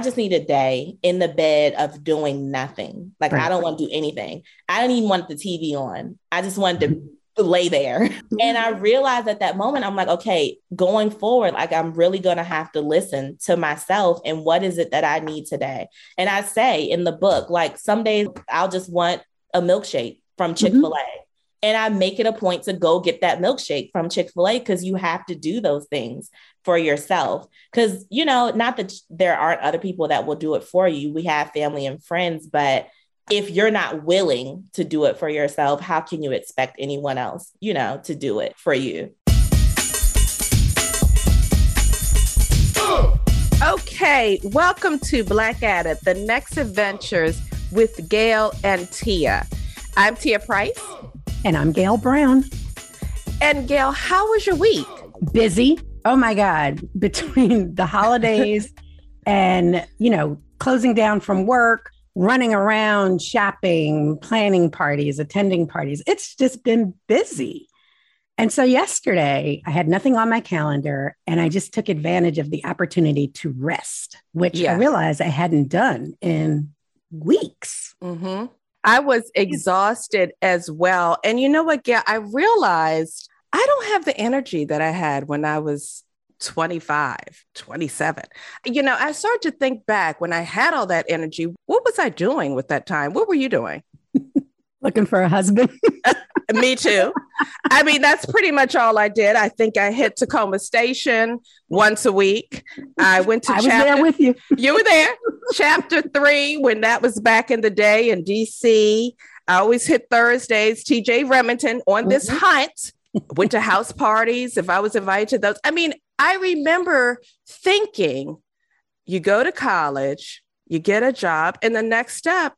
I just need a day in the bed of doing nothing. Like right. I don't want to do anything. I don't even want the TV on. I just wanted to lay there. And I realized at that moment, I'm like, okay, going forward, like I'm really going to have to listen to myself and what is it that I need today. And I say in the book, like some days I'll just want a milkshake from Chick fil A. Mm-hmm. And I make it a point to go get that milkshake from Chick fil A because you have to do those things for yourself. Because, you know, not that there aren't other people that will do it for you. We have family and friends, but if you're not willing to do it for yourself, how can you expect anyone else, you know, to do it for you? Okay, welcome to Blackadda, the next adventures with Gail and Tia. I'm Tia Price. And I'm Gail Brown. And Gail, how was your week? Busy. Oh my God. Between the holidays and, you know, closing down from work, running around, shopping, planning parties, attending parties, it's just been busy. And so yesterday, I had nothing on my calendar and I just took advantage of the opportunity to rest, which yeah. I realized I hadn't done in weeks. Mm-hmm. I was exhausted as well. And you know what, Gail? I realized I don't have the energy that I had when I was 25, 27. You know, I started to think back when I had all that energy. What was I doing with that time? What were you doing? Looking for a husband. Me too. I mean, that's pretty much all I did. I think I hit Tacoma Station once a week. I went to I was there with you. You were there. Chapter three, when that was back in the day in DC. I always hit Thursdays, TJ Remington on this mm-hmm. hunt. Went to house parties if I was invited to those. I mean, I remember thinking you go to college, you get a job, and the next step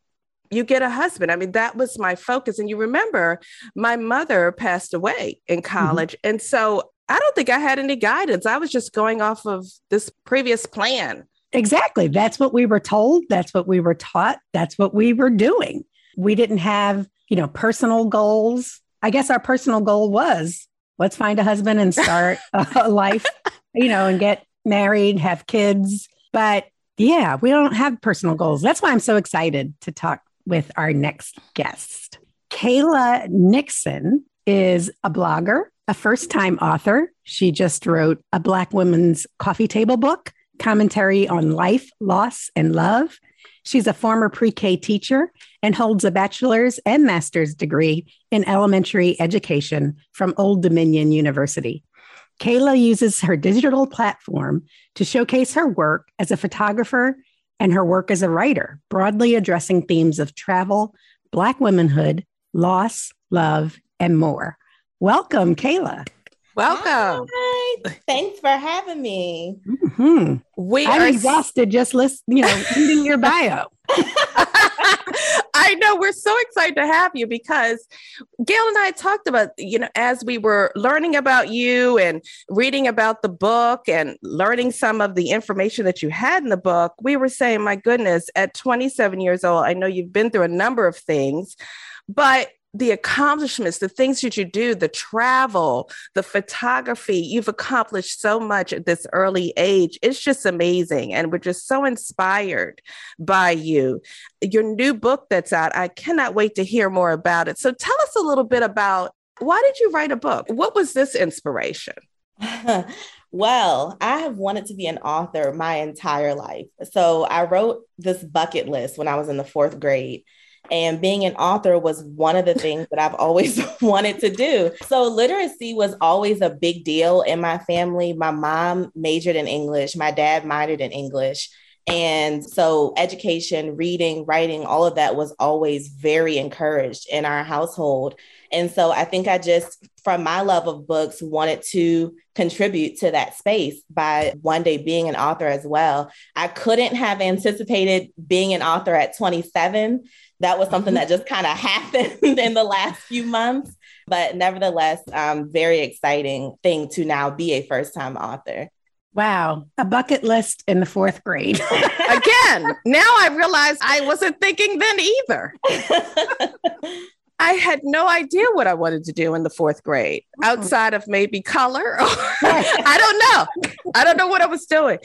you get a husband. I mean, that was my focus. And you remember, my mother passed away in mm-hmm. college. Mm-hmm. And so I don't think I had any guidance. I was just going off of this previous plan. Exactly. That's what we were told. That's what we were taught. That's what we were doing. We didn't have, you know, personal goals. I guess our personal goal was let's find a husband and start a life, you know, and get married, have kids. But yeah, we don't have personal goals. That's why I'm so excited to talk with our next guest. Kayla Nixon is a blogger, a first time author. She just wrote a Black women's coffee table book, commentary on life, loss, and love. She's a former pre K teacher and holds a bachelor's and master's degree in elementary education from Old Dominion University. Kayla uses her digital platform to showcase her work as a photographer and her work as a writer, broadly addressing themes of travel, Black womanhood, loss, love, and more. Welcome, Kayla. Welcome. Hi. Thanks for having me. Mm-hmm. We I'm are exhausted just listening, you know, reading your bio. I know we're so excited to have you because Gail and I talked about, you know, as we were learning about you and reading about the book and learning some of the information that you had in the book, we were saying, my goodness, at 27 years old, I know you've been through a number of things, but the accomplishments, the things that you do, the travel, the photography, you've accomplished so much at this early age. It's just amazing. And we're just so inspired by you. Your new book that's out, I cannot wait to hear more about it. So tell us a little bit about why did you write a book? What was this inspiration? Well, I have wanted to be an author my entire life. So I wrote this bucket list when I was in the fourth grade. And being an author was one of the things that I've always wanted to do. So, literacy was always a big deal in my family. My mom majored in English, my dad minored in English. And so, education, reading, writing, all of that was always very encouraged in our household. And so, I think I just, from my love of books, wanted to contribute to that space by one day being an author as well. I couldn't have anticipated being an author at 27 that was something that just kind of happened in the last few months. But nevertheless, um, very exciting thing to now be a first time author. Wow, a bucket list in the fourth grade. Again, now I realize I wasn't thinking then either. I had no idea what I wanted to do in the fourth grade mm-hmm. outside of maybe color. I don't know. I don't know what I was doing.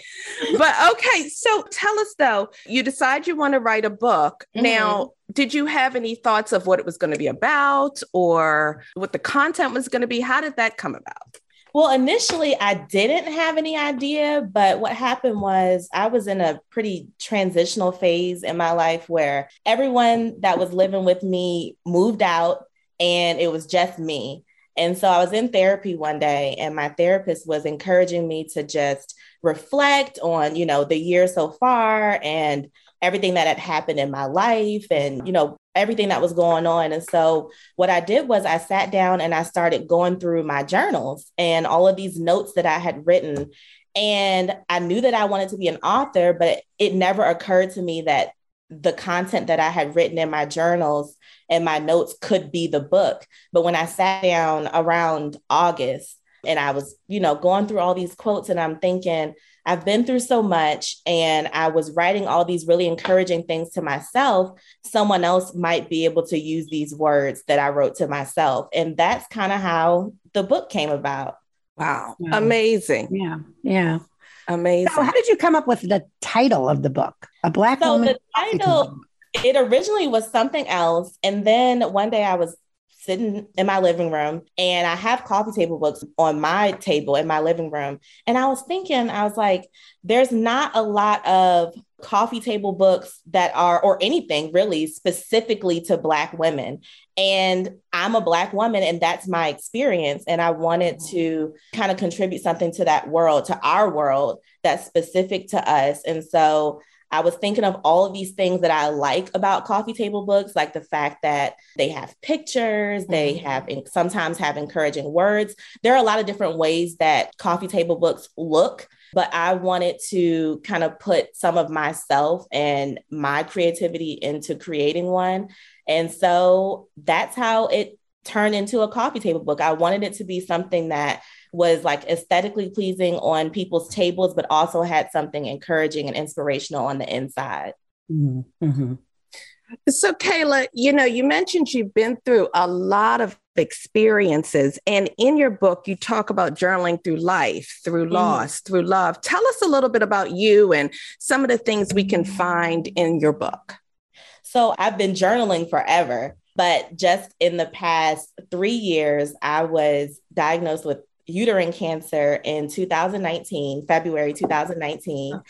But okay. So tell us though, you decide you want to write a book. Mm-hmm. Now, did you have any thoughts of what it was going to be about or what the content was going to be? How did that come about? Well, initially, I didn't have any idea, but what happened was I was in a pretty transitional phase in my life where everyone that was living with me moved out and it was just me. And so I was in therapy one day, and my therapist was encouraging me to just reflect on, you know, the year so far and everything that had happened in my life and, you know, everything that was going on. And so what I did was I sat down and I started going through my journals and all of these notes that I had written. And I knew that I wanted to be an author, but it never occurred to me that the content that I had written in my journals and my notes could be the book. But when I sat down around August and I was, you know, going through all these quotes and I'm thinking, I've been through so much and I was writing all these really encouraging things to myself. Someone else might be able to use these words that I wrote to myself. And that's kind of how the book came about. Wow. Yeah. Amazing. Yeah. Yeah. Amazing. So how did you come up with the title of the book? A Black so Woman? The title, it originally was something else. And then one day I was sitting in my living room and I have coffee table books on my table in my living room. And I was thinking, I was like, there's not a lot of coffee table books that are, or anything really specifically to Black women. And I'm a Black woman, and that's my experience. And I wanted mm-hmm. to kind of contribute something to that world, to our world that's specific to us. And so I was thinking of all of these things that I like about coffee table books, like the fact that they have pictures, they mm-hmm. have sometimes have encouraging words. There are a lot of different ways that coffee table books look, but I wanted to kind of put some of myself and my creativity into creating one. And so that's how it turned into a coffee table book. I wanted it to be something that was like aesthetically pleasing on people's tables, but also had something encouraging and inspirational on the inside. Mm-hmm. mm-hmm. So, Kayla, you know, you mentioned you've been through a lot of experiences. And in your book, you talk about journaling through life, through mm-hmm. loss, through love. Tell us a little bit about you and some of the things we can find in your book. So, I've been journaling forever, but just in the past three years, I was diagnosed with uterine cancer in 2019, February 2019.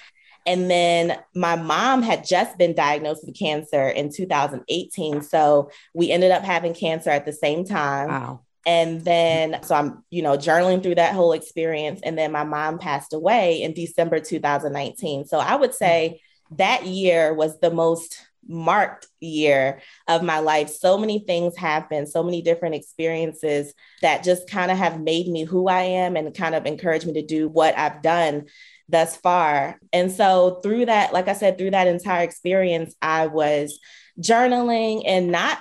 And then my mom had just been diagnosed with cancer in 2018. So we ended up having cancer at the same time. Wow. And then, so I'm, you know, journaling through that whole experience. And then my mom passed away in December 2019. So I would say that year was the most marked year of my life. So many things happened, so many different experiences that just kind of have made me who I am and kind of encouraged me to do what I've done thus far. And so, through that, like I said, through that entire experience, I was journaling and not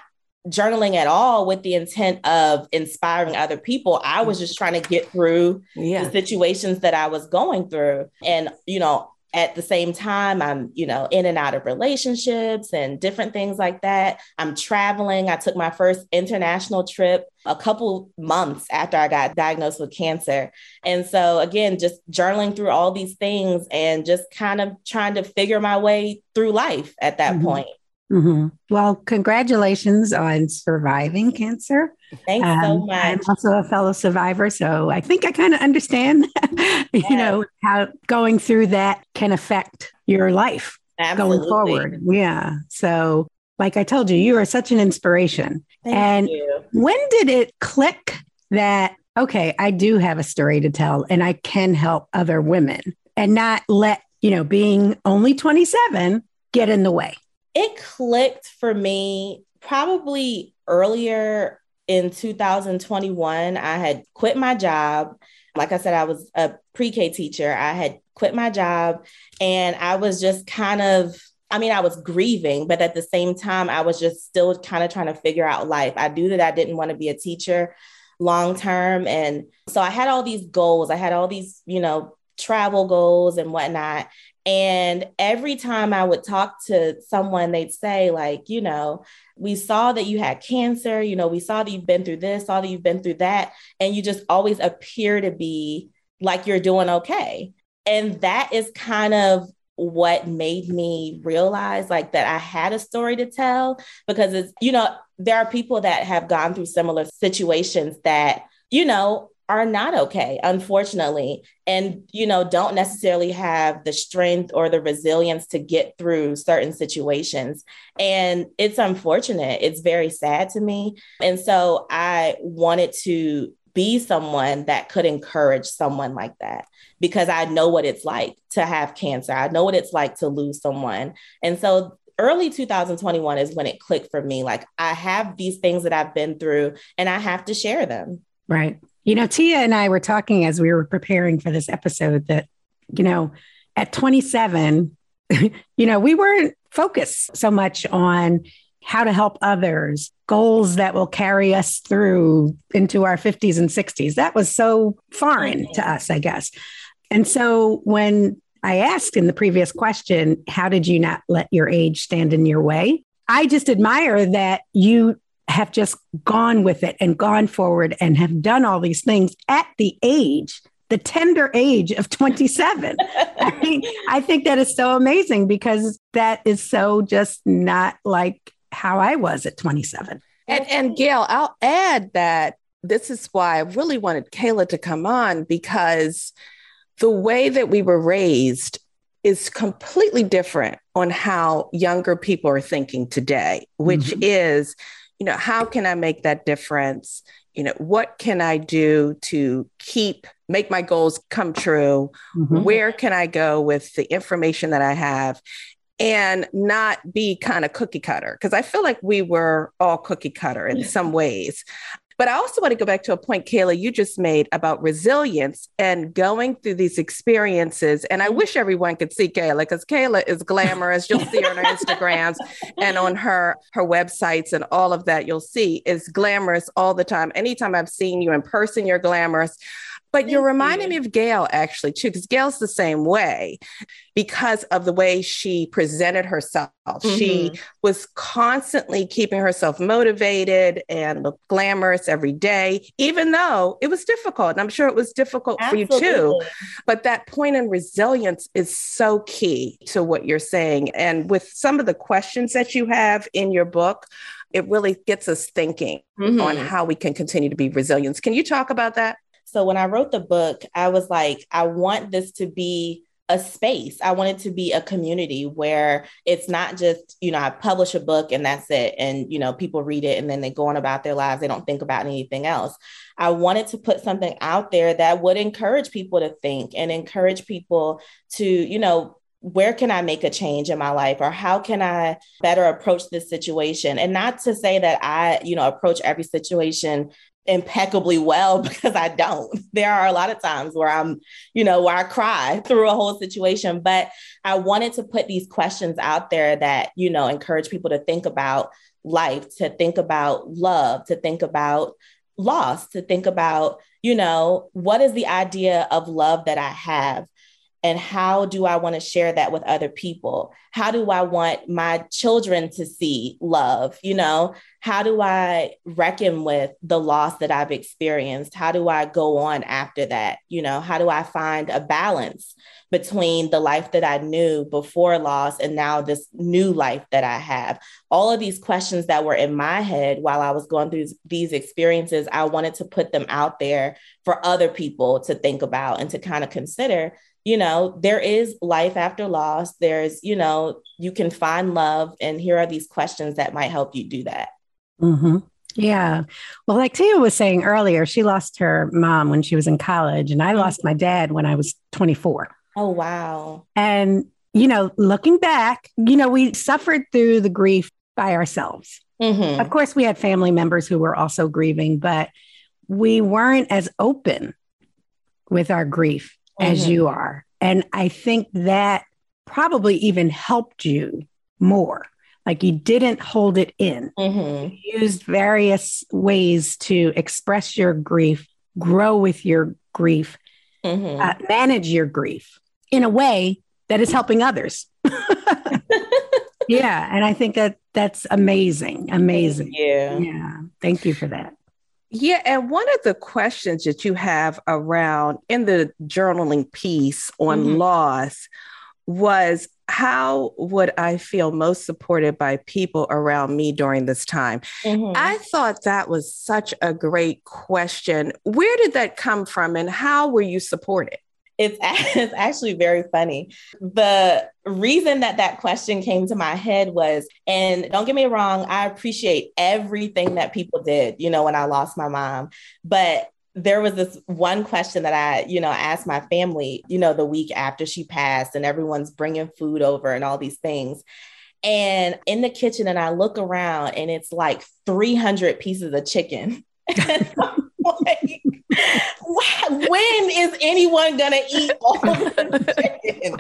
journaling at all with the intent of inspiring other people. I was just trying to get through yeah. the situations that I was going through. And, you know, at the same time i'm you know in and out of relationships and different things like that. I'm traveling. I took my first international trip a couple months after i got diagnosed with cancer. And so again just journaling through all these things and just kind of trying to figure my way through life at that mm-hmm. point Mm-hmm. Well, congratulations on surviving cancer. Thanks um, so much. I'm also a fellow survivor, so I think I kind of understand, you know, how going through that can affect your life Absolutely. going forward. Yeah. So, like I told you, you are such an inspiration. Thank and you. when did it click that okay, I do have a story to tell, and I can help other women, and not let you know being only 27 get in the way? It clicked for me probably earlier in 2021. I had quit my job. Like I said, I was a pre K teacher. I had quit my job and I was just kind of, I mean, I was grieving, but at the same time, I was just still kind of trying to figure out life. I knew that I didn't want to be a teacher long term. And so I had all these goals. I had all these, you know, travel goals and whatnot. And every time I would talk to someone, they'd say, like, you know, we saw that you had cancer, you know, we saw that you've been through this, saw that you've been through that. And you just always appear to be like you're doing okay. And that is kind of what made me realize like that I had a story to tell because it's, you know, there are people that have gone through similar situations that, you know, are not okay, unfortunately, and you know, don't necessarily have the strength or the resilience to get through certain situations. And it's unfortunate. It's very sad to me. And so I wanted to be someone that could encourage someone like that because I know what it's like to have cancer. I know what it's like to lose someone. And so early 2021 is when it clicked for me. Like I have these things that I've been through and I have to share them. Right. You know, Tia and I were talking as we were preparing for this episode that, you know, at 27, you know, we weren't focused so much on how to help others, goals that will carry us through into our 50s and 60s. That was so foreign to mm-hmm. us, I guess. And so when I asked in the previous question, how did you not let your age stand in your way? I just admire that you have just gone with it and gone forward and have done all these things at the age the tender age of 27. I mean, I think that is so amazing because that is so just not like how I was at 27. And, and Gail, I'll add that this is why I really wanted Kayla to come on because the way that we were raised is completely different on how younger people are thinking today, which mm-hmm. is, you know, how can I make that difference? You know, what can I do to keep make my goals come true? Mm-hmm. Where can I go with the information that I have? and not be kind of cookie cutter because I feel like we were all cookie cutter in some ways. But I also want to go back to a point, Kayla, you just made about resilience and going through these experiences. And I wish everyone could see Kayla because Kayla is glamorous. You'll see her on her Instagrams and on her her websites and all of that. You'll see is glamorous all the time. Anytime I've seen you in person, you're glamorous. But you're reminding me of Gail actually too, because Gail's the same way because of the way she presented herself. Mm-hmm. She was constantly keeping herself motivated and looked glamorous every day, even though it was difficult. And I'm sure it was difficult Absolutely. for you too. But that point in resilience is so key to what you're saying. And with some of the questions that you have in your book, it really gets us thinking mm-hmm. on how we can continue to be resilient. Can you talk about that? So when I wrote the book, I was like, I want this to be a space. I want it to be a community where it's not just, you know, I publish a book and that's it. And, you know, people read it and then they go on about their lives. They don't think about anything else. I wanted to put something out there that would encourage people to think and encourage people to, you know, where can I make a change in my life or how can I better approach this situation? And not to say that I, you know, approach every situation impeccably well because I don't. There are a lot of times where I'm, you know, where I cry through a whole situation, but I wanted to put these questions out there that, you know, encourage people to think about life, to think about love, to think about loss, to think about, you know, what is the idea of love that I have? And how do I want to share that with other people? How do I want my children to see love? You know, how do I reckon with the loss that I've experienced? How do I go on after that? You know, how do I find a balance between the life that I knew before loss and now this new life that I have? All of these questions that were in my head while I was going through these experiences, I wanted to put them out there for other people to think about and to kind of consider you know, there is life after loss. There's, you know, you can find love. And here are these questions that might help you do that. Mm-hmm. Yeah. Well, like Tia was saying earlier, she lost her mom when she was in college, and I mm-hmm. lost my dad when I was 24. Oh, wow. And, you know, looking back, you know, we suffered through the grief by ourselves. Mm-hmm. Of course, we had family members who were also grieving, but we weren't as open with our grief mm-hmm. as you are. And I think that probably even helped you more. Like you didn't hold it in. Mm-hmm. You used various ways to express your grief, grow with your grief, mm-hmm. uh, manage your grief in a way that is helping others. yeah. And I think that that's amazing. Amazing. Yeah. Yeah. Thank you for that. Yeah, and one of the questions that you have around in the journaling piece on mm-hmm. loss was how would I feel most supported by people around me during this time? Mm-hmm. I thought that was such a great question. Where did that come from and how were you supported? It's, it's actually very funny. The reason that that question came to my head was, and don't get me wrong, I appreciate everything that people did, you know, when I lost my mom. But there was this one question that I, you know, asked my family, you know, the week after she passed, and everyone's bringing food over and all these things. And in the kitchen, and I look around, and it's like 300 pieces of chicken. when is anyone gonna eat all of the chicken?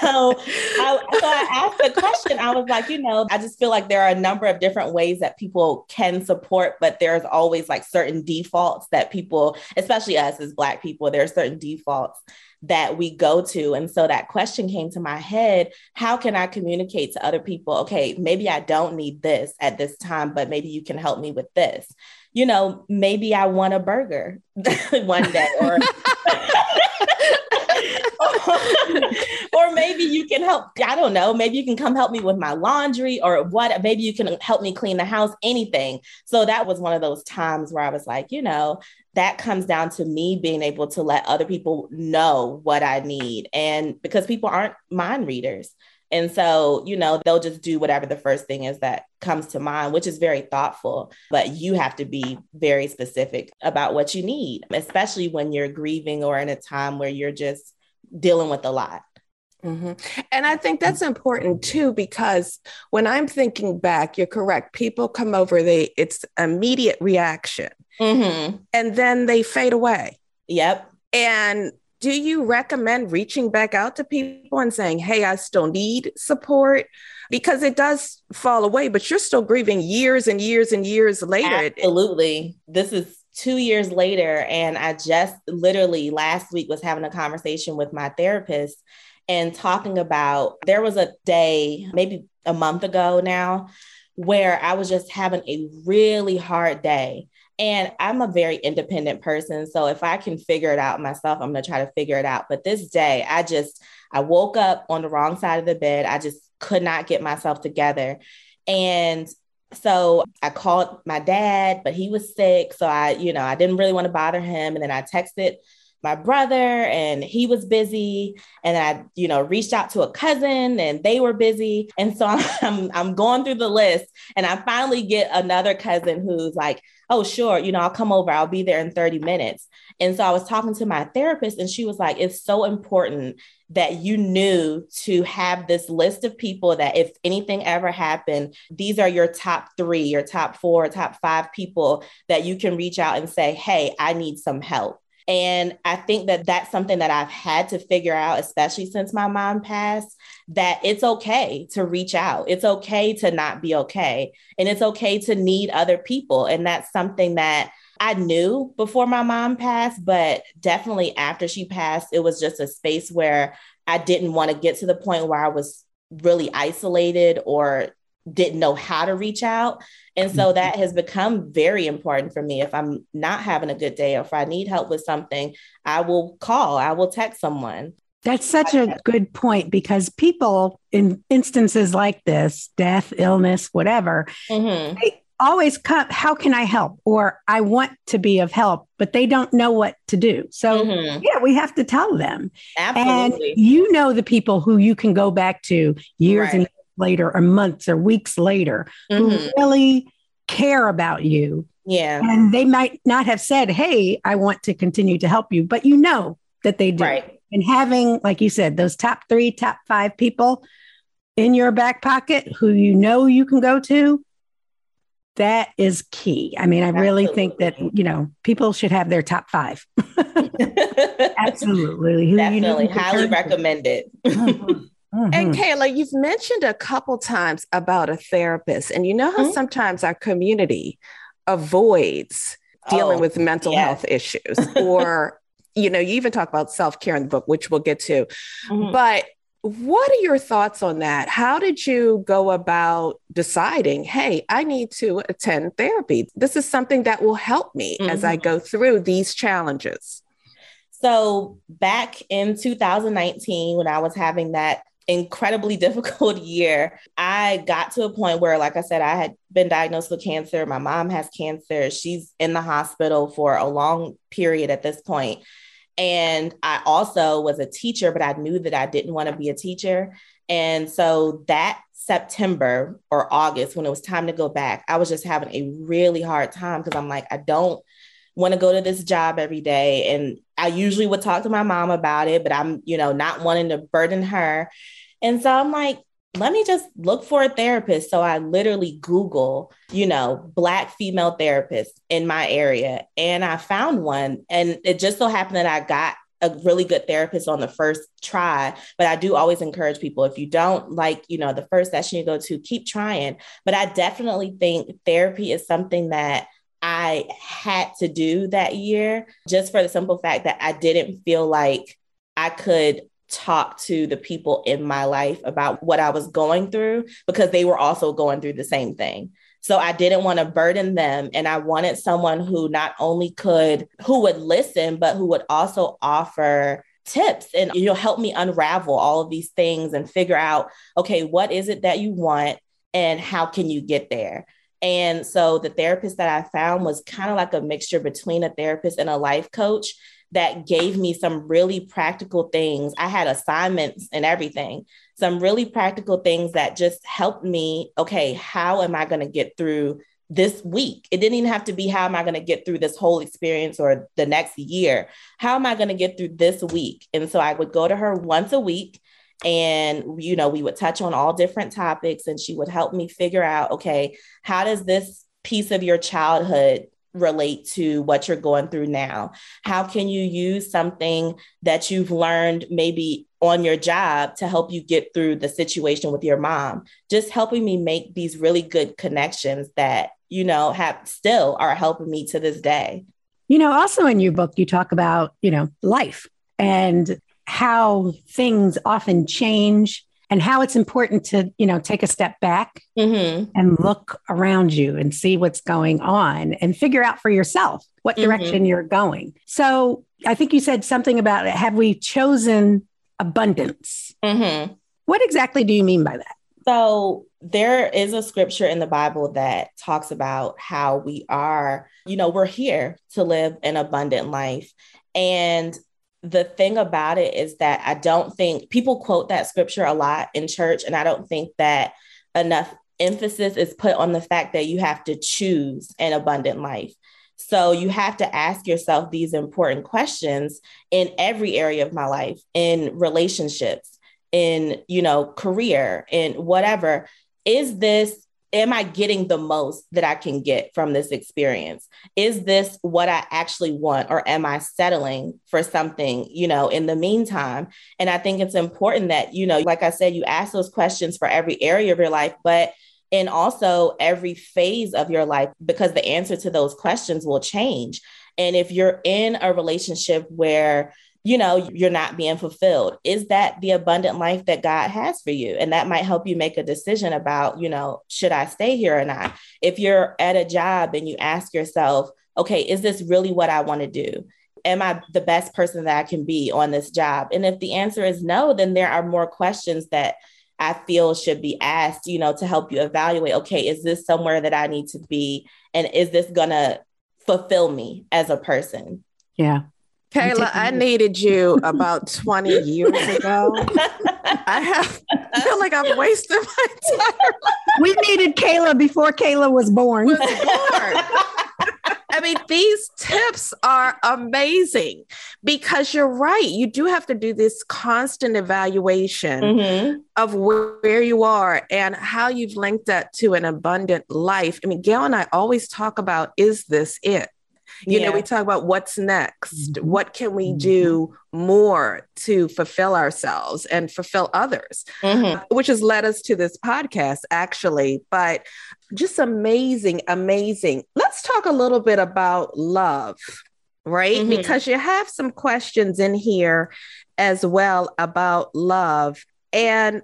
so, I, so I asked the question. I was like, you know, I just feel like there are a number of different ways that people can support, but there's always like certain defaults that people, especially us as Black people, there are certain defaults that we go to. And so that question came to my head how can I communicate to other people? Okay, maybe I don't need this at this time, but maybe you can help me with this you know, maybe I want a burger one day or or maybe you can help I don't know, maybe you can come help me with my laundry or what maybe you can help me clean the house, anything. So that was one of those times where I was like, you know, that comes down to me being able to let other people know what I need and because people aren't mind readers. And so, you know, they'll just do whatever the first thing is that comes to mind, which is very thoughtful. But you have to be very specific about what you need, especially when you're grieving or in a time where you're just dealing with a lot. Mm-hmm. And I think that's important too, because when I'm thinking back, you're correct. People come over, they it's immediate reaction, mm-hmm. and then they fade away. Yep. And do you recommend reaching back out to people and saying, hey, I still need support? Because it does fall away, but you're still grieving years and years and years later. Absolutely. This is two years later. And I just literally last week was having a conversation with my therapist and talking about there was a day, maybe a month ago now, where I was just having a really hard day. And I'm a very independent person. So if I can figure it out myself, I'm going to try to figure it out. But this day, I just, I woke up on the wrong side of the bed. I just could not get myself together. And so I called my dad, but he was sick. So I, you know, I didn't really want to bother him. And then I texted my brother and he was busy. And I you know reached out to a cousin and they were busy. And so I'm I'm going through the list and I finally get another cousin who's like oh sure you know I'll come over. I'll be there in 30 minutes. And so I was talking to my therapist and she was like it's so important that you knew to have this list of people that if anything ever happened these are your top 3 your top 4 top 5 people that you can reach out and say hey I need some help and I think that that's something that I've had to figure out, especially since my mom passed, that it's okay to reach out. It's okay to not be okay. And it's okay to need other people. And that's something that I knew before my mom passed, but definitely after she passed, it was just a space where I didn't want to get to the point where I was really isolated or didn't know how to reach out. And so mm-hmm. that has become very important for me. If I'm not having a good day or if I need help with something, I will call, I will text someone. That's such a good point because people in instances like this, death, illness, whatever, mm-hmm. they always come, how can I help? Or I want to be of help, but they don't know what to do. So, mm-hmm. yeah, we have to tell them. Absolutely. And you know the people who you can go back to years right. and later or months or weeks later mm-hmm. who really care about you. Yeah. And they might not have said, Hey, I want to continue to help you, but you know that they do. Right. And having, like you said, those top three, top five people in your back pocket who you know you can go to, that is key. I mean, I Absolutely. really think that, you know, people should have their top five. Absolutely. Who Definitely. Highly recommended. Mm-hmm. And Kayla, you've mentioned a couple times about a therapist, and you know how mm-hmm. sometimes our community avoids dealing oh, with mental health issues, or you know, you even talk about self care in the book, which we'll get to. Mm-hmm. But what are your thoughts on that? How did you go about deciding, hey, I need to attend therapy? This is something that will help me as I mm-hmm. go through these challenges. So, back in 2019, when I was having that incredibly difficult year, I got to a point where, like I said, I had been diagnosed with cancer. My mom has cancer. She's in the hospital for a long period at this point. And I also was a teacher, but I knew that I didn't want to be a teacher. And so that September or August, when it was time to go back, I was just having a really hard time because I'm like, I don't want to go to this job every day. And I usually would talk to my mom about it, but I'm, you know, not wanting to burden her. And so I'm like, let me just look for a therapist. So I literally Google, you know, Black female therapists in my area. And I found one. And it just so happened that I got a really good therapist on the first try. But I do always encourage people if you don't like, you know, the first session you go to, keep trying. But I definitely think therapy is something that I had to do that year just for the simple fact that I didn't feel like I could talk to the people in my life about what I was going through because they were also going through the same thing. So I didn't want to burden them. And I wanted someone who not only could, who would listen, but who would also offer tips and you know help me unravel all of these things and figure out okay what is it that you want and how can you get there and so the therapist that i found was kind of like a mixture between a therapist and a life coach that gave me some really practical things. I had assignments and everything, some really practical things that just helped me. Okay, how am I going to get through this week? It didn't even have to be how am I going to get through this whole experience or the next year? How am I going to get through this week? And so I would go to her once a week and you know we would touch on all different topics and she would help me figure out okay how does this piece of your childhood relate to what you're going through now? How can you use something that you've learned maybe on your job to help you get through the situation with your mom? Just helping me make these really good connections that, you know, have still are helping me to this day. You know, also in your book, you talk about, you know, life and how things often change and how it's important to you know take a step back mm-hmm. and look around you and see what's going on and figure out for yourself what mm-hmm. direction mm-hmm. you're going so i think you said something about have we chosen abundance mm-hmm. what exactly do you mean by that so there is a scripture in the bible that talks about how we are you know we're here to live an abundant life and the thing about it is that I don't think people quote that scripture a lot in church, and I don't think that enough emphasis is put on the fact that you have to choose an abundant life. So you have to ask yourself these important questions in every area of my life, in relationships, in, you know, career, in whatever. Is this am I getting the most that I can get from this experience? Is this what I actually want, or am I settling for something, you know, in the meantime? And I think it's important that, you know, like I said, you ask those questions for every area of your life, but in also every phase of your life, because the answer to those questions will change. And if you're in a relationship where you know, you're not being fulfilled. Is that the abundant life that God has for you? And that might help you make a decision about, you know, should I stay here or not? If you're at a job and you ask yourself, okay, is this really what I want to do? Am I the best person that I can be on this job? And if the answer is no, then there are more questions that I feel should be asked, you know, to help you evaluate, okay, is this somewhere that I need to be? And is this going to fulfill me as a person? Yeah. Kayla, I needed you about 20 years ago. I have I feel like I've wasted my entire life. We needed Kayla before Kayla was born. Was born. I mean, these tips are amazing because you're right. You do have to do this constant evaluation mm-hmm. of where you are and how you've linked that to an abundant life. I mean, Gail and I always talk about is this it? You yeah. know, we talk about what's next. Mm-hmm. What can we mm-hmm. do more to fulfill ourselves and fulfill others, mm-hmm. which has led us to this podcast, actually. But just amazing, amazing. Let's talk a little bit about love, right? Mm-hmm. Because you have some questions in here as well about love. And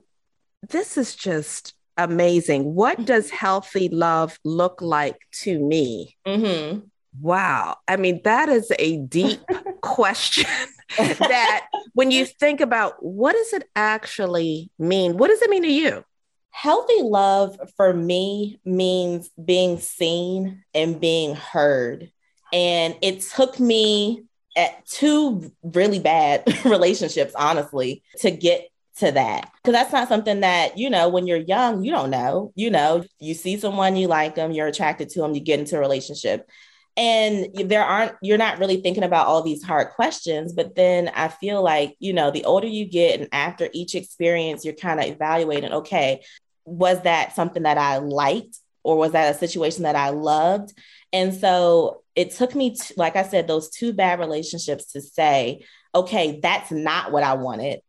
this is just amazing. What does healthy love look like to me? Mm-hmm. Wow. I mean, that is a deep question that when you think about what does it actually mean? What does it mean to you? Healthy love for me means being seen and being heard. And it took me at two really bad relationships, honestly, to get to that. Because that's not something that, you know, when you're young, you don't know. You know, you see someone, you like them, you're attracted to them, you get into a relationship. And there aren't, you're not really thinking about all these hard questions. But then I feel like, you know, the older you get and after each experience, you're kind of evaluating, okay, was that something that I liked? Or was that a situation that I loved? And so it took me, to, like I said, those two bad relationships to say, okay, that's not what I wanted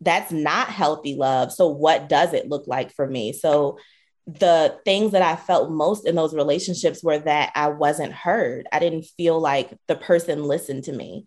that's not healthy love. So, what does it look like for me? So, the things that I felt most in those relationships were that I wasn't heard. I didn't feel like the person listened to me.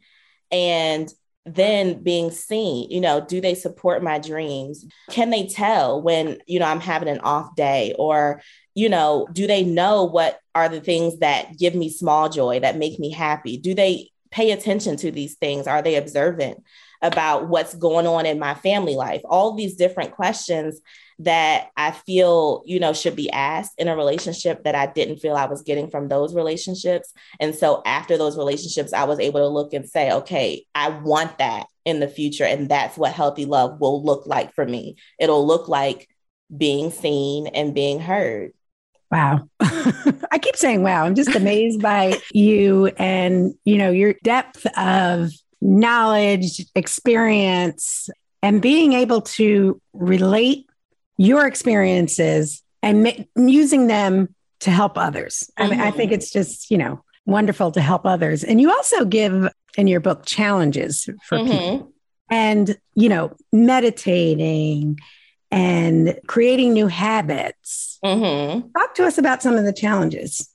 And then being seen, you know, do they support my dreams? Can they tell when, you know, I'm having an off day? Or, you know, do they know what are the things that give me small joy, that make me happy? Do they pay attention to these things? Are they observant? about what's going on in my family life all these different questions that i feel you know should be asked in a relationship that i didn't feel i was getting from those relationships and so after those relationships i was able to look and say okay i want that in the future and that's what healthy love will look like for me it'll look like being seen and being heard Wow. I keep saying wow. I'm just amazed by you and, you know, your depth of knowledge, experience, and being able to relate your experiences and ma- using them to help others. I mean, I mm-hmm. think it's just, you know, wonderful to help others. And you also give in your book challenges for mm-hmm. people and, you know, meditating and creating new habits. Mm-hmm. Talk to us about some of the challenges.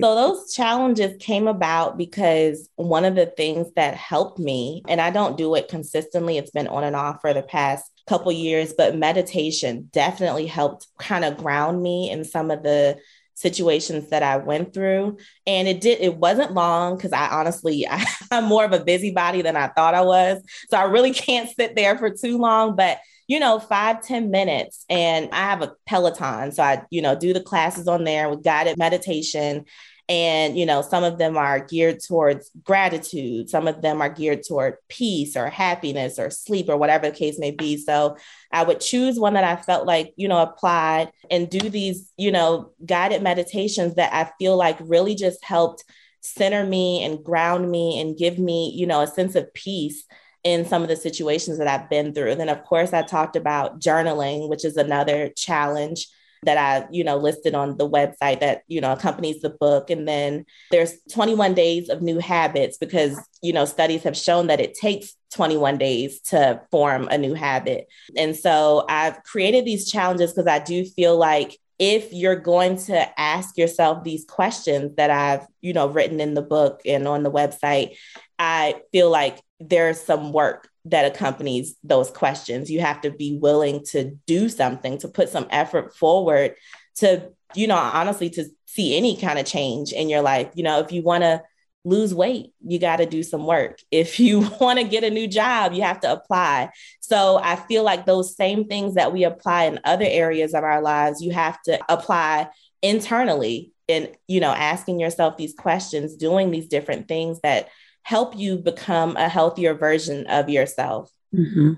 So those challenges came about because one of the things that helped me, and I don't do it consistently, it's been on and off for the past couple years, but meditation definitely helped kind of ground me in some of the situations that I went through. And it did, it wasn't long because I honestly, I, am more of a busybody than I thought I was. So I really can't sit there for too long, but you know, five ten minutes. And I have a Peloton. So I, you know, do the classes on there with guided meditation. And, you know, some of them are geared towards gratitude, some of them are geared toward peace or happiness or sleep or whatever the case may be. So I would choose one that I felt like, you know, applied and do these, you know, guided meditations that I feel like really just helped center me and ground me and give me, you know, a sense of peace in some of the situations that I've been through. Then, of course, I talked about journaling, which is another challenge that I, you know, listed on the website that, you know, accompanies the book. And then there's 21 days of new habits because, you know, studies have shown that it takes 21 days to form a new habit. And so I've created these challenges because I do feel like if you're going to ask yourself these questions that I've, you know, written in the book and on the website, I feel like there's some work that accompanies those questions. You have to be willing to do something, to put some effort forward to, you know, honestly, to see any kind of change in your life. You know, if you want to lose weight, you got to do some work. If you want to get a new job, you have to apply. So I feel like those same things that we apply in other areas of our lives, you have to apply internally and, you know, asking yourself these questions, doing these different things that help you become a healthier version of yourself. Mm-hmm.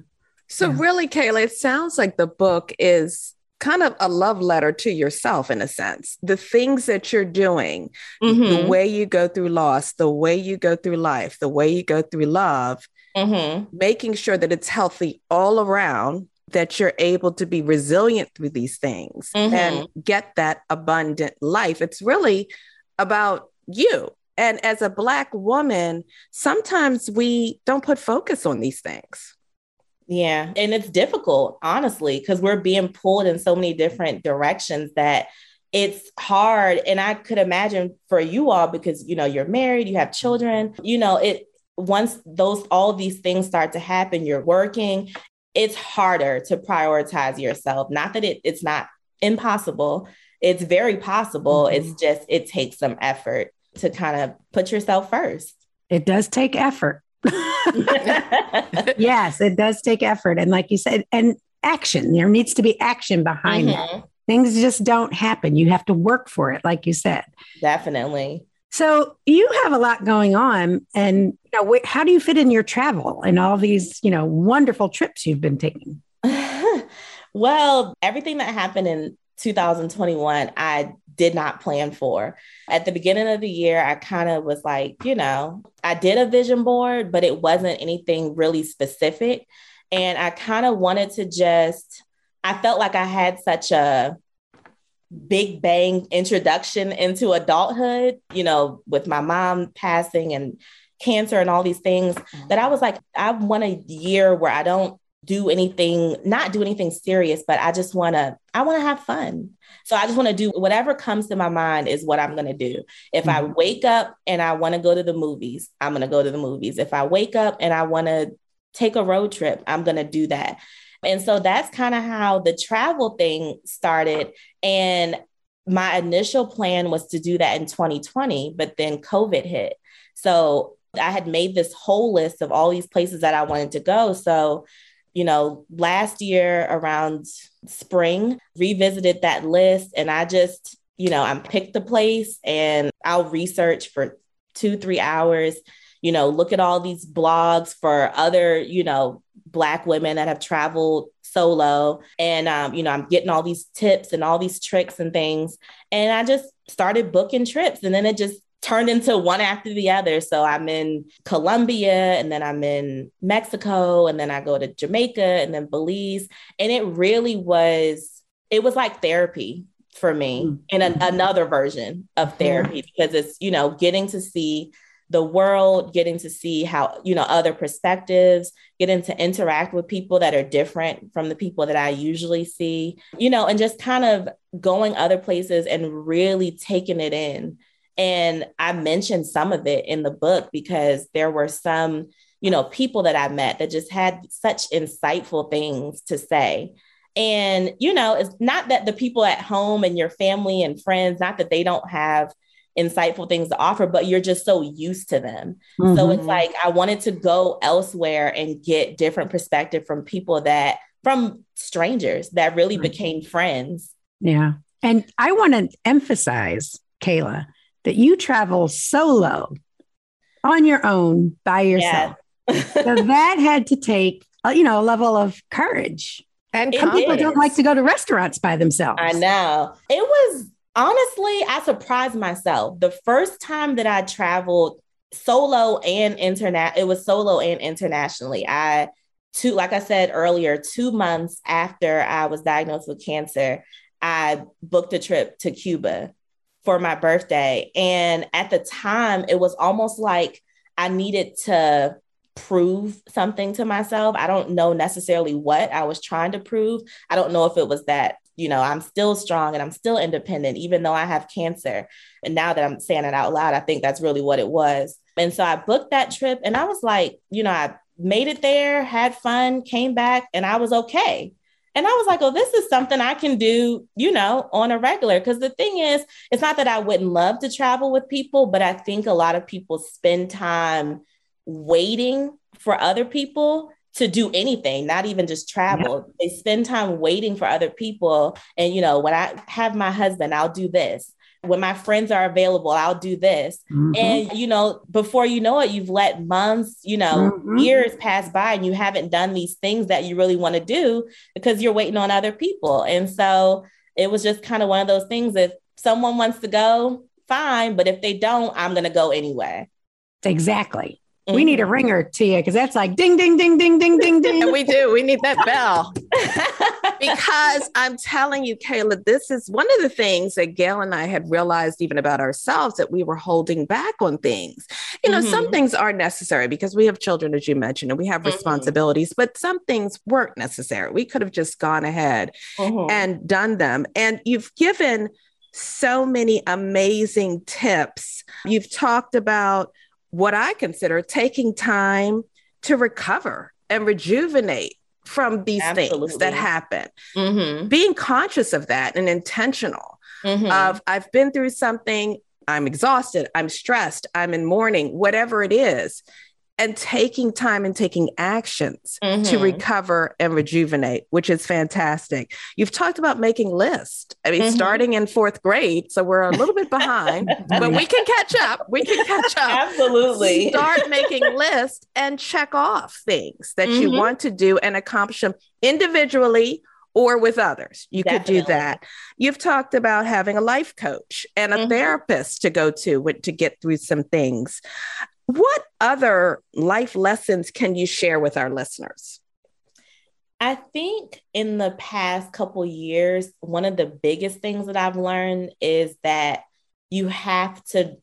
So, yeah. really, Kayla, it sounds like the book is kind of a love letter to yourself in a sense. The things that you're doing, mm-hmm. the way you go through loss, the way you go through life, the way you go through love, mm-hmm. making sure that it's healthy all around, that you're able to be resilient through these things mm-hmm. and get that abundant life. It's really about you and as a Black woman, sometimes we don't put focus on these things. Yeah. And it's difficult, honestly, because we're being pulled in so many different directions that it's hard. And I could imagine for you all, because, you know, you're married, you have children, you know, it, once those all these things start to happen you're working it's harder to prioritize yourself. Not that it, it's not impossible, it's very possible. Mm-hmm. It's just, it takes some effort to kind of put yourself first. It does take effort. yes, it does take effort. And like you said, and action, there needs to be action behind mm-hmm. it. Things just don't happen. You have to work for it, like you said. Definitely. So you have a lot going on, and you know, wh- how do you fit in your travel and all these, you know, wonderful trips you've been taking? well, everything that happened in 2021, I did not plan for. At the beginning of the year, I kind of was like, you know, I did a vision board, but it wasn't anything really specific. And I kind of wanted to just, I felt like I had such a big bang introduction into adulthood, you know, with my mom passing and cancer and all these things that I was like, I want a year where I don't do anything, not do anything serious, but I just want to, I want to have fun. So I just want to do whatever comes to my mind is what I'm going to do. If mm-hmm. I wake up and I want to go to the movies, I'm going to go to the movies. If I wake up and I want to take a road trip, I'm going to do that. And so that's kind of how the travel thing started. And my initial plan was to do that in 2020, but then COVID hit. So I had made this whole list of all these places that I wanted to go. So you know, last year around spring, revisited that list and I just, you know, I picked the place and I'll research for two, three hours, you know, look at all these blogs for other, you know, Black women that have traveled solo. And, um, you know, I'm getting all these tips and all these tricks and things. And I just started booking trips. And then it just turned into one after the other. So I'm in Colombia and then I'm in Mexico and then I go to Jamaica and then Belize. And it really was, it was like therapy for me mm-hmm. in an, another version of therapy because it's, you know, getting to see the world, getting to see how, you know, other perspectives, getting to interact with people that are different from the people that I usually see, you know, and just kind of going other places and really taking it in and I mentioned some of it in the book because there were some, you know, people that I met that just had such insightful things to say. And, you know, it's not that the people at home and your family and friends, not that they don't have insightful things to offer, but you're just so used to them. Mm-hmm. So it's mm-hmm. like I wanted to go elsewhere and get different perspective from people that, from strangers that really became friends. Yeah. And I want to emphasize, Kayla, that you travel solo on your own by yourself. Yes. so that had to take, uh, you know, a level of courage. And some people don't like to go to restaurants by themselves. I know. It was honestly, I surprised myself. The first time that I traveled solo and internet, it was solo and internationally. I two, like I said earlier, two months after I was diagnosed with cancer, I booked a trip to Cuba for my birthday. And at the time, it was almost like I needed to prove something to myself. I don't know necessarily what I was trying to prove. I don't know if it was that, you know, I'm still strong and I'm still independent, even though I have cancer. And now that I'm saying it out loud, I think that's really what it was. And so I booked that trip and I was like, you know, I made it there, had fun, came back, and I was okay. And I was like, oh, this is something I can do, you know, on a regular. Because the thing is, it's not that I wouldn't love to travel with people, but I think a lot of people spend time waiting for other people to do anything, not even just travel. Yeah. They spend time waiting for other people. And, you know, when I have my husband, I'll do this when my friends are available, I'll do this. Mm-hmm. And, you know, before you know it, you've let months, you know, mm-hmm. years pass by and you haven't done these things that you really want to do because you're waiting on other people. And so it was just kind of one of those things. If someone wants to go, fine. But if they don't, I'm going to go anyway. Exactly. Mm-hmm. We need a mm-hmm. ringer to you because that's like ding, ding, ding, ding, ding, ding, ding. We do. We need that bell. because I'm telling you, Kayla, this is one of the things that Gail and I had realized even about ourselves that we were holding back on things. You know, mm-hmm. some things are necessary because we have children, as you mentioned, and we have mm-hmm. responsibilities, but some things weren't necessary. We could have just gone ahead mm-hmm. and done them. And you've given so many amazing tips. You've talked about what I consider taking time to recover and rejuvenate from these Absolutely. things that happen. Mhm. Being conscious of that and intentional Mhm. of I've been through something, I'm exhausted, I'm stressed, I'm in mourning, whatever it is, and taking time and taking actions to Mhm. recover and rejuvenate, which is fantastic. You've talked about making lists. I mean, Mhm. starting in fourth grade, so we're a little bit behind, but we can catch up. We can catch up. Absolutely. Start making lists and check off things that you Mhm. want to do and accomplish them individually or with others. You could do that. You've talked about having a life coach and a Mhm. therapist to go to to get through some things. What other life lessons can you share with our listeners? I think in the past couple years, one of the biggest things that I've learned is that you have to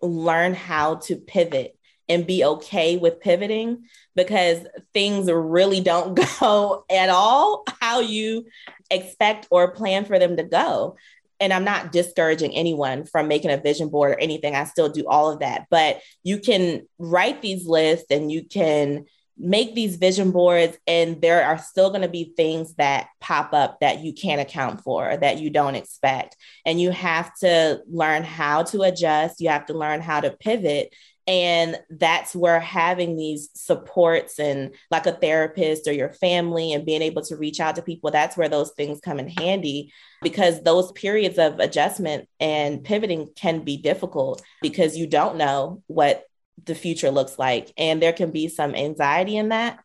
learn how to pivot and be okay with pivoting because things really don't go at all how you expect or plan for them to go. And I'm not discouraging anyone from making a vision board or anything. I still do all of that. But you can write these lists and you can make these vision boards and there are still going to be things that pop up that you can't account for that you don't expect and you have to learn how to adjust you have to learn how to pivot and that's where having these supports and like a therapist or your family and being able to reach out to people that's where those things come in handy because those periods of adjustment and pivoting can be difficult because you don't know what the future looks like. And there can be some anxiety in that.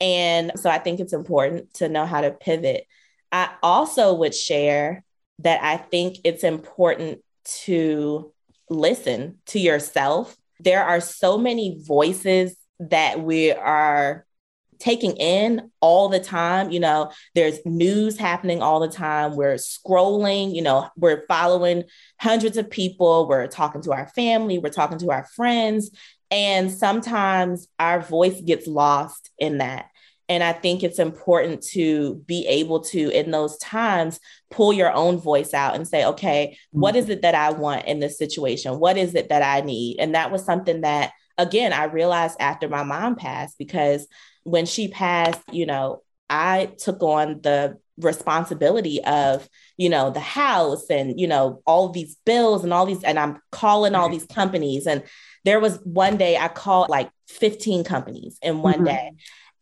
And so I think it's important to know how to pivot. I also would share that I think it's important to listen to yourself. There are so many voices that we are taking in all the time. You know, there's news happening all the time. We're scrolling, you know, we're following hundreds of people. We're talking to our family, we're talking to our friends. And sometimes our voice gets lost in that. And I think it's important to be able to, in those times, pull your own voice out and say, okay, what is it that I want in this situation? What is it that I need? And that was something that, again, I realized after my mom passed because when she passed, you know, I took on the responsibility of, you know, the house and, you know, all these bills and all these, and I'm calling all these companies. And there was one day I called like 15 companies in one Mhm. day.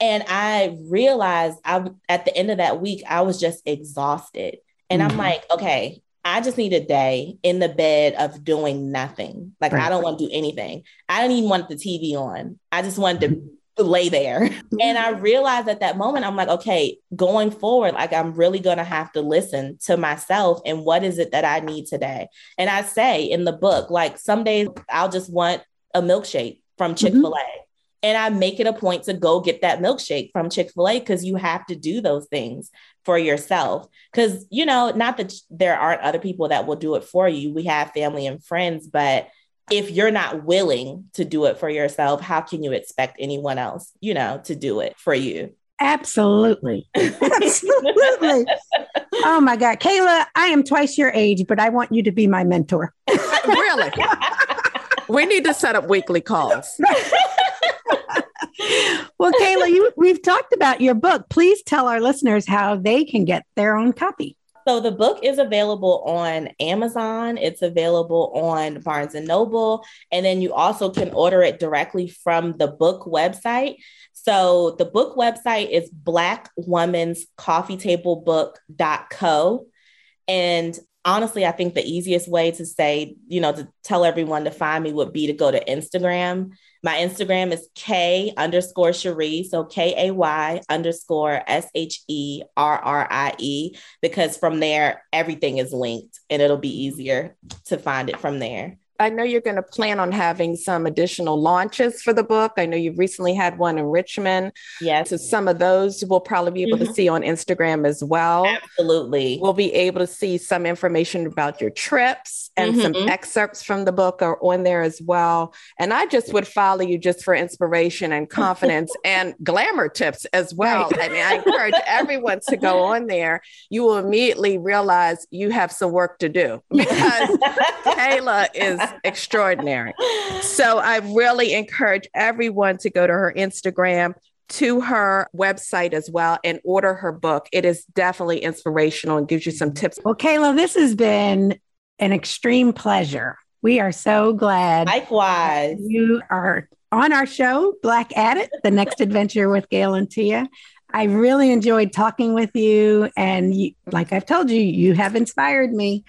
And I realized I at the end of that week, I was just exhausted. And Mhm. I'm mm-hmm. like, okay, I just need a day in the bed of doing nothing. Like I don't want to do anything. I didn't even want the TV on. I just wanted to mm-hmm. lay there. Mm-hmm. And I realized at that moment, I'm like, okay, going forward, like I'm really going to have to listen to myself and what is it that I need today. And I say in the book, like some days I'll just want a milkshake from Chick fil A. And I make it a point to go get that milkshake from Chick fil A because you have to do those things for yourself. Because, you know, not that there aren't other people that will do it for you. We have family and friends, but if you're not willing to do it for yourself, how can you expect anyone else, you know, to do it for you? Absolutely. Absolutely. Oh my God. Kayla, I am twice your age, but I want you to be my mentor. really? we need to set up weekly calls. Well, Kayla, you, we've talked about your book. Please tell our listeners how they can get their own copy. So the book is available on Amazon. It's available on Barnes and Noble, and then you also can order it directly from the book website. So the book website is blackwomanscoffeetablebook.co. And honestly, I think the easiest way to say, you know, to tell everyone to find me would be to go to Instagram. My Instagram is K underscore Sherrie. So K A Y underscore S H E R R I E, because from there, everything is linked and it'll be easier to find it from there. I know you're going to plan on having some additional launches for the book. I know you've recently had one in Richmond. Yes, So some of those we'll probably be able to see on Instagram as well. absolutely. We'll be able to see some information about your trips and some Mhm. excerpts from the book are on there as well. And I just would follow you just for inspiration and confidence and glamour tips as well. I mean, I encourage everyone to go on there. You will immediately realize you have some work to do because Kayla is extraordinary. So I really encourage everyone to go to her Instagram. to her website as well and order her book. It is definitely inspirational and gives you some tips. Well, Kayla, this has been an extreme pleasure. We are so glad. Likewise. You are on our show, Black at It, the next adventure with Gail and Tia. I really enjoyed talking with you. And you, like I've told you, you have inspired me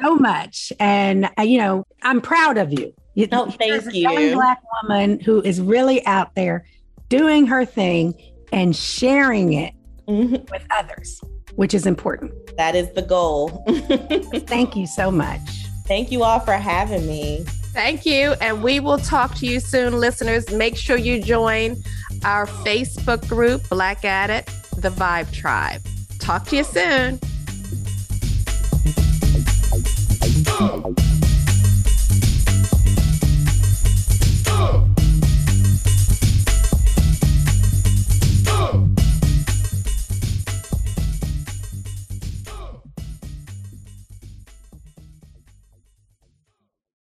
so much. And, uh, you know, I'm proud of you. you no, thank you. young Black woman who is really out there doing her thing and sharing it mm-hmm. with others, which is important. That is the goal. thank you so much. Thank you all for having me. Thank you. And we will talk to you soon, listeners. Make sure you join our Facebook group, Black at It, the Vibe Tribe. Talk to you soon. Uh.